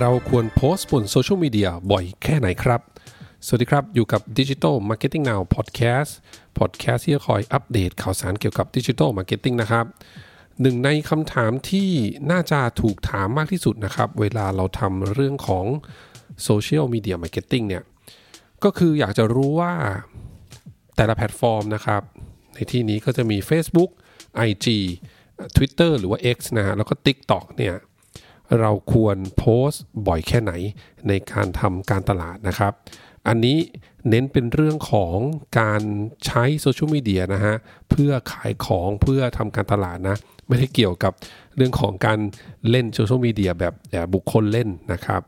เราควรโพสต์บนโซเชียลมีเดียบ่อยแค่ไหนครับ สวัสดีครับ อยู่กับ Digital Marketing Now Podcast Podcast ที่จะคอยอัปเดตข่าวสารเกี่ยวกับ Digital Marketing นะครับหนึ่งในคำถามที่น่าจะถูกถามมากที่สุดนะครับ เวลาเราทำเรื่องของ social media marketing เนี่ย ก็คืออยากจะรู้ว่าแต่ละแพลตฟอร์มนะครับ ในที่นี้ก็จะมี Facebook IG Twitter หรือว่า X นะฮะแล้วก็ TikTok เนี่ย เราควรโพสต์บ่อยแค่ไหนในการทำการตลาดนะครับ อันนี้เน้นเป็นเรื่องของการใช้โซเชียลมีเดียนะฮะเพื่อขายของเพื่อทำการตลาดนะไม่ได้เกี่ยวกับเรื่องของการเล่นโซเชียลมีเดียแบบบุคคลเล่นนะครับ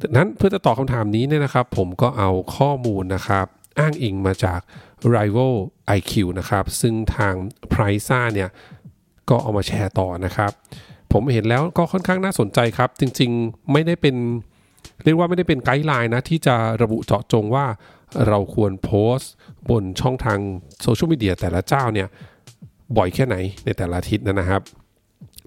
ดังนั้นเพื่อจะตอบคำถามนี้เนี่ยนะครับ ผมก็เอาข้อมูลนะครับ อ้างอิงมาจาก Rival IQ นะครับ ซึ่งทาง p r i c e เนี่ยก็เอามาแชร์ต่อนะครับ ผมเห็นแล้วก็ค่อนข้างน่าสนใจครับ จริง ๆ ไม่ได้เป็น เรียกว่าไม่ได้เป็นไกด์ไลน์นะ ที่จะระบุเจาะจงว่าเราควรโพสต์ บนช่องทางโซเชียลมีเดียแต่ละเจ้าเนี่ย บ่อยแค่ไหนในแต่ละอาทิตย์นะครับ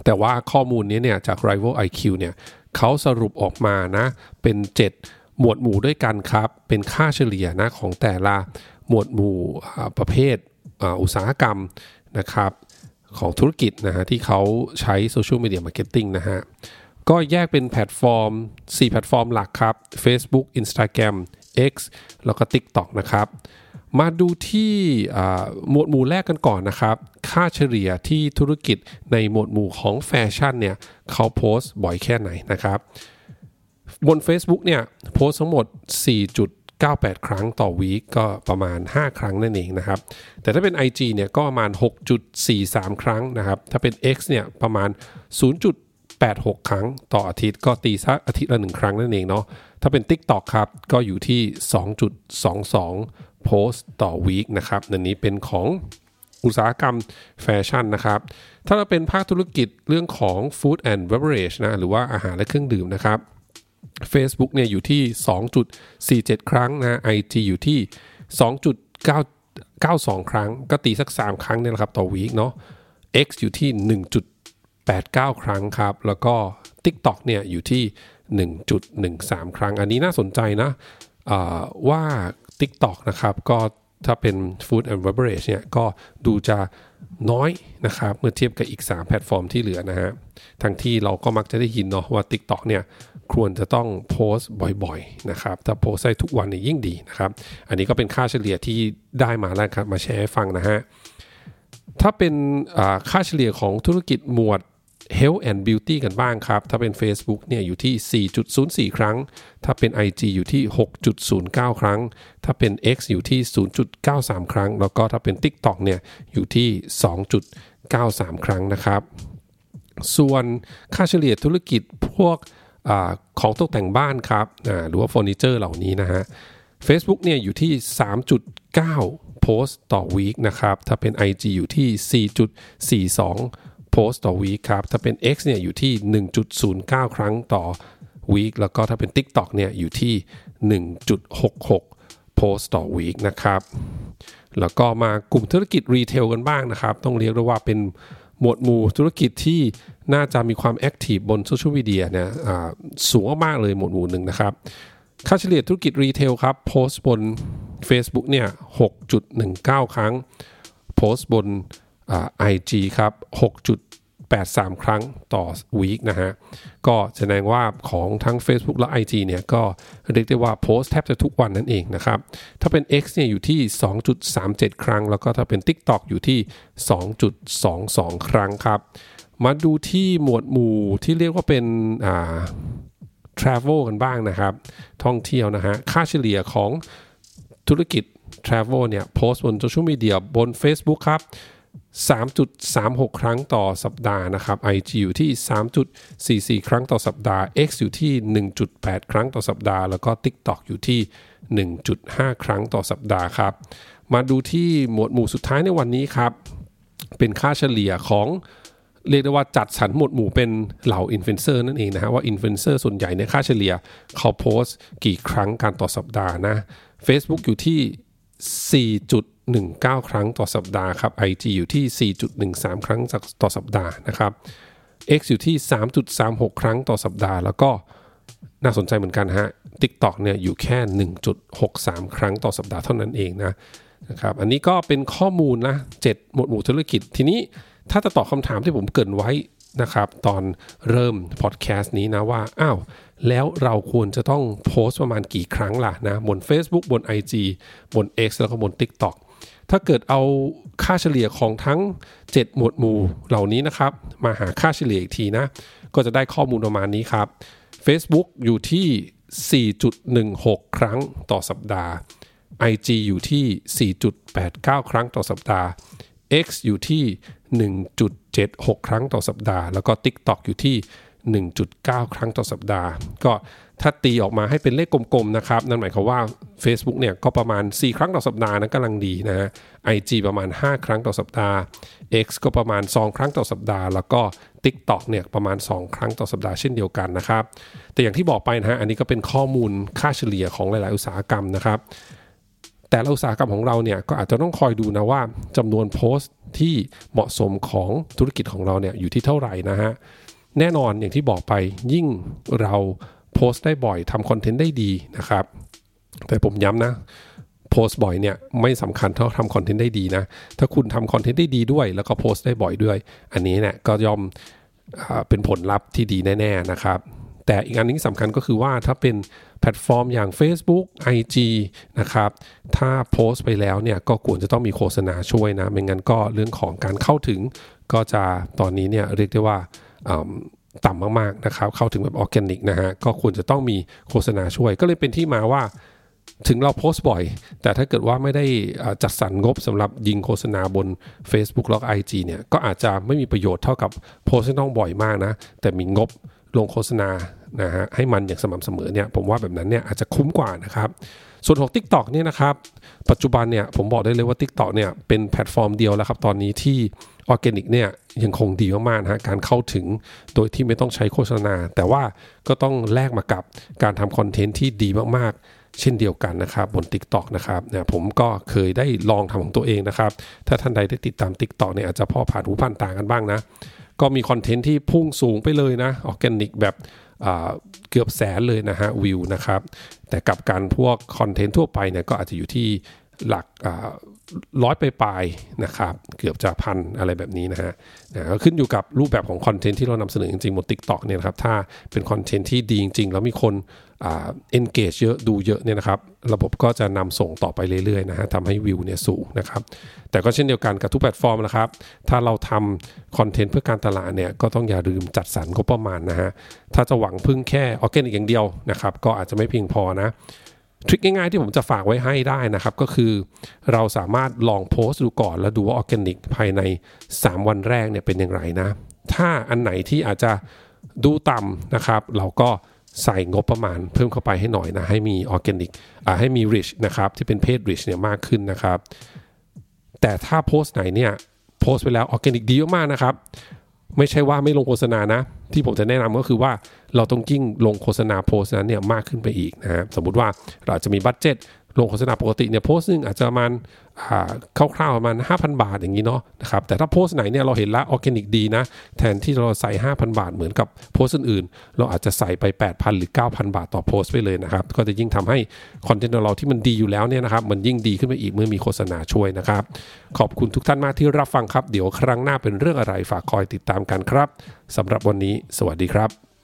แต่ว่าข้อมูลนี้เนี่ย จาก Rival IQ เนี่ยเขาสรุปออกมานะ เป็น 7 หมวดหมู่ด้วยกันครับ เป็นค่าเฉลี่ยนะของแต่ละหมวดหมู่ประเภทอุตสาหกรรมนะครับ ของธุรกิจนะฮะที่เขาใช้ social media marketing นะฮะก็แยกเป็นแพลตฟอร์ม 4 แพลตฟอร์มหลักครับ Facebook Instagram X แล้วก็ TikTok นะครับ มาดูที่หมวดหมู่แรกกันก่อนนะครับ ค่าเฉลี่ยที่ธุรกิจในหมวดหมู่ของแฟชั่นเนี่ยเขาโพสต์บ่อยแค่ไหนนะครับ บน Facebook เนี่ยโพสต์ทั้งหมด 98 ครั้งต่อวีคก็ประมาณ 5 ครั้งนั่นเองนะครับ แต่ถ้าเป็น IG เนี่ยก็ประมาณ 6.43 ครั้งนะครับ ถ้าเป็น X เนี่ยประมาณ 0.86 ครั้งต่ออาทิตย์ก็ตีสักอาทิตย์ละ 1 ครั้งนั่นเองเนาะ ถ้าเป็น TikTok ครับ ก็อยู่ที่ 2.22 โพสต์ต่อวีคนะครับอันนี้เป็นของอุตสาหกรรมแฟชั่นนะครับ ถ้าเราเป็นภาคธุรกิจเรื่องของ Food and Beverage นะ หรือว่าอาหารและเครื่องดื่มนะครับ Facebook เนี่ยอยู่ที่ 2.47 ครั้งนะ IG อยู่ที่ 2.92ครั้ง ก็ตีสัก 3 ครั้งเนี่ยนะครับต่อวีคเนาะ X อยู่ที่ 1.89 ครั้งครับ แล้วก็ TikTok เนี่ยอยู่ที่ 1.13 ครั้ง อันนี้น่าสนใจนะว่า TikTok นะครับก็ ถ้าเป็น Food and Beverage เนี่ยก็ดูจะน้อยนะครับ เมื่อเทียบกับอีก 3 แพลตฟอร์มที่เหลือนะฮะทั้งที่เราก็มักจะได้ยินเนาะว่า TikTok เนี่ยควรจะต้องโพสต์บ่อยๆนะครับถ้าโพสได้ทุกวันเนี่ยยิ่งดีนะครับ อันนี้ก็เป็นค่าเฉลี่ยที่ได้มาแล้วครับมาแชร์ให้ฟังนะฮะถ้าเป็นค่าเฉลี่ยของธุรกิจหมวด Health and Beauty กันบ้างครับ ถ้าเป็น Facebook เนี่ยอยู่ที่ 4.04 ครั้ง ถ้าเป็น IG อยู่ที่ 6.09 ครั้ง ถ้าเป็น X อยู่ที่ 0.93 ครั้ง แล้วก็ถ้าเป็น TikTok เนี่ยอยู่ที่ 2.93 ครั้งนะครับ ส่วนค่าเฉลี่ยธุรกิจพวกอของตกแต่งบ้านครับ หรือว่าเฟอร์นิเจอร์เหล่านี้นะฮะ Facebook เนี่ยอยู่ที่ 3.9 โพสต์ต่อวีคนะครับ ถ้าเป็น IG อยู่ที่ 4.42 โพสต์ต่อวีคครับ ถ้าเป็น X เนี่ยอยู่ที่ 1.09 ครั้งต่อ week แล้วก็ถ้าเป็น TikTok เนี่ยอยู่ที่ 1.66โพสต์ต่อ week นะครับ แล้วก็มากลุ่มธุรกิจ retail กันบ้างนะครับ ต้องเรียกได้ว่าเป็นหมวดหมู่ธุรกิจที่น่าจะมีความ active บนโซเชียลมีเดียเนี่ยสูงมากเลยหมวดหมู่หนึ่งนะครับ ค่าเฉลี่ยธุรกิจ retail ครับโพสต์บน Facebook เนี่ย 6.19 ครั้ง โพสต์บน ไอจีครับ 6.83 ครั้งต่อวีคนะฮะ ก็แสดงว่าของทั้ง Facebook และ IG เนี่ย ก็เรียกได้ว่าโพสแทบจะทุกวันนั่นเองนะครับ ถ้าเป็น X เนี่ยอยู่ที่ 2.37 ครั้ง แล้วก็ถ้าเป็น TikTok อยู่ที่ 2.22 ครั้งครับ มาดูที่หมวดหมู่ที่เรียกว่าเป็นอ่า travel กันบ้างนะครับ ท่องเที่ยวนะฮะ ค่าเฉลี่ยของธุรกิจ travel เนี่ยโพสต์บนโซเชียลมีเดียบน Facebook ครับ 3.36 ครั้งต่อสัปดาห์นะครับ IG อยู่ที่ 3.44 ครั้งต่อสัปดาห์ X อยู่ที่ 1.8 ครั้งต่อสัปดาห์ แล้วก็ TikTok อยู่ที่ 1.5 ครั้งต่อสัปดาห์ครับ มาดูที่หมวดหมู่สุดท้ายในวันนี้ครับ เป็นค่าเฉลี่ยของเรียกได้ว่าจัดสรรหมวดหมู่เป็นเหล่าอินฟลูเอนเซอร์นั่นเองนะฮะว่าอินฟลูเอนเซอร์ส่วนใหญ่ในค่าเฉลี่ยเขาโพสต์กี่ครั้งการต่อสัปดาห์นะ Facebook อยู่ที่ 4.19 ครั้งต่อสัปดาห์ครับ IG อยู่ที่ 4.13 ครั้งต่อสัปดาห์นะครับ X อยู่ที่ 3.36 ครั้งต่อสัปดาห์ แล้วก็น่าสนใจเหมือนกันฮะ TikTok เนี่ยอยู่แค่ 1.63 ครั้งต่อสัปดาห์เท่านั้นเองนะนะครับอันนี้ก็เป็นข้อมูลนะ7หมวดหมู่ธุรกิจ ทีนี้ถ้าจะตอบคำถามที่ผมเกินไว้นะครับตอนเริ่มพอดแคสต์นี้นะว่าอ้าวแล้วเราควรจะต้องโพสต์ประมาณกี่ครั้งล่ะนะบน Facebook บน IG บน X แล้วก็บน TikTok ถ้าเกิดเอาค่าเฉลี่ยของทั้ง 7 หมวดหมู่เหล่านี้นะครับ มาหาค่าเฉลี่ยอีกทีนะ ก็จะได้ข้อมูลประมาณนี้ครับ Facebook อยู่ที่ 4.16 ครั้งต่อสัปดาห์ IG อยู่ที่ 4.89 ครั้งต่อสัปดาห์ X อยู่ที่ 1.76 ครั้งต่อสัปดาห์ แล้วก็ TikTok อยู่ที่ 1.9 ครั้งต่อสัปดาห์ ก็ถ้าตีออกมาให้เป็นเลขกลมๆนะครับ นั่นหมายความว่า Facebook เนี่ยก็ประมาณ 4 ครั้งต่อสัปดาห์นั้นกำลังดีนะฮะ IG ประมาณ 5 ครั้งต่อสัปดาห์ X ก็ประมาณ 2 ครั้งต่อสัปดาห์ แล้วก็ TikTok เนี่ยประมาณ 2 ครั้งต่อสัปดาห์เช่นเดียวกันนะครับ แต่อย่างที่บอกไปนะฮะอันนี้ก็เป็นข้อมูลค่าเฉลี่ยของหลายๆ อุตสาหกรรมนะครับ แต่ละอุตสาหกรรมของเราเนี่ยก็อาจจะต้องคอยดูนะว่าจำนวนโพสต์ที่เหมาะสมของธุรกิจของเราเนี่ยอยู่ที่เท่าไหร่นะฮะ แน่นอนอย่างที่บอกไปยิ่งเราโพสต์ได้บ่อยทำคอนเทนต์ได้ดีนะครับ แต่ผมย้ำนะโพสต์บ่อยเนี่ยไม่สำคัญเท่าทำคอนเทนต์ได้ดีนะ ถ้าคุณทำคอนเทนต์ได้ดีด้วย แล้วก็โพสต์ได้บ่อยด้วย อันนี้เนี่ยก็ย่อมเป็นผลลัพธ์ที่ดีแน่ ๆ นะครับ แต่อีกอันนึงสำคัญก็คือว่าถ้าเป็นแพลตฟอร์มอย่าง Facebook IG นะครับ ถ้าโพสต์ไปแล้วเนี่ยก็ควรจะต้องมีโฆษณาช่วยนะ ไม่งั้นก็เรื่องของการเข้าถึงก็จะตอนนี้เนี่ยเรียกได้ว่า ต่ำมากๆนะครับ เข้าถึงแบบออร์แกนิกนะฮะ ก็ควรจะต้องมีโฆษณาช่วย ก็เลยเป็นที่มาว่าถึงเราโพสต์บ่อย แต่ถ้าเกิดว่าไม่ได้จัดสรรงบสำหรับยิงโฆษณาบน Facebook แล้วก็ IG เนี่ย ก็อาจจะไม่มีประโยชน์เท่ากับโพสต์ที่ต้องบ่อยมากนะ แต่มีงบลงโฆษณานะฮะให้มันอย่างสม่ำเสมอเนี่ยผมว่าแบบนั้นเนี่ยอาจจะคุ้มกว่านะครับ ส่วนของ TikTok เนี่ยนะครับ ปัจจุบันเนี่ยผมบอกได้เลยว่า TikTok เนี่ยเป็นแพลตฟอร์มเดียวแล้วครับตอนนี้ที่ ออร์แกนิกเนี่ยยังคงดีมากๆนะฮะการเข้าถึงโดยที่ไม่ต้องใช้โฆษณา แต่ว่าก็ต้องแลกมากับการทำคอนเทนต์ที่ดีมากๆเช่นเดียวกันนะครับบน TikTok นะครับเนี่ยผมก็เคยได้ลองทำของตัวเองนะครับ ถ้าท่านใดได้ติดตาม TikTok เนี่ยอาจจะพอผ่านหูผ่านตากันบ้างนะ ก็มีคอนเทนต์ที่พุ่งสูงไปเลยนะออร์แกนิกแบบเกือบแสนเลยนะฮะวิวนะครับ แต่กับการพวกคอนเทนต์ทั่วไปเนี่ยก็อาจจะอยู่ที่ หลักร้อยไปปลายนะครับ เกือบจะพันอะไรแบบนี้นะฮะนะขึ้นอยู่กับรูปแบบของคอนเทนต์ที่เรานำเสนอจริงๆบน TikTok เนี่ยครับถ้าเป็นคอนเทนต์ที่ดีจริงๆ แล้วมีคนเอ่อ engage เยอะดูเยอะเนี่ยนะครับ ระบบก็จะนำส่งต่อไปเรื่อยๆนะฮะทำให้วิวเนี่ยสูงนะครับ แต่ก็เช่นเดียวกันกับทุกแพลตฟอร์มนะครับ ถ้าเราทำคอนเทนต์เพื่อการตลาดเนี่ยก็ต้องอย่าลืมจัดสรรงบประมาณนะฮะถ้าจะหวังพึ่งแค่ออร์แกนิกอย่างเดียวนะครับก็อาจจะไม่เพียงพอนะ trick ง่ายๆที่ผมจะฝากไว้ให้ได้นะครับ ก็คือเราสามารถลองโพสต์ดูก่อน แล้วดูว่าออร์แกนิกภายใน 3 วันแรกเนี่ยเป็นอย่างไรนะ ถ้าอันไหนที่อาจจะดูต่ำนะครับ เราก็ใส่งบประมาณเพิ่มเข้าไปให้หน่อยนะ ให้มีออร์แกนิกให้มี reach นะครับ ที่เป็น paid reach เนี่ยมากขึ้นนะครับ แต่ถ้าโพสต์ไหนเนี่ยโพสต์ไปแล้วออร์แกนิกดีมากนะครับ ไม่ใช่ว่าไม่ลงโฆษณานะ ที่ผมจะแนะนำก็คือว่าเราต้องยิ่งลงโฆษณาโพสต์นั้นเนี่ยมากขึ้นไปอีกนะฮะสมมุติว่าเราจะมี budget ลงโฆษณาปกติเนี่ยโพสต์นึงอาจจะประมาณคร่าวๆประมาณ 5,000 บาทอย่างนี้เนาะนะครับแต่ถ้าโพสต์ไหนเนี่ยเราเห็นละออร์แกนิกดีนะ แทนที่เราใส่ 5,000 บาทเหมือนกับโพสต์อื่นๆ เราอาจจะใส่ไป 8,000 หรือ 9,000 บาทต่อโพสต์ไปเลยนะครับ ก็จะยิ่งทำให้คอนเทนต์ของเราที่มันดีอยู่แล้วเนี่ยนะครับมันยิ่งดีขึ้นไปอีกเมื่อมีโฆษณาช่วยนะครับ ขอบคุณทุกท่านมากที่รับฟังครับ เดี๋ยวครั้งหน้าเป็นเรื่องอะไรฝากคอยติดตามกันครับสำหรับวันนี้ สวัสดีครับ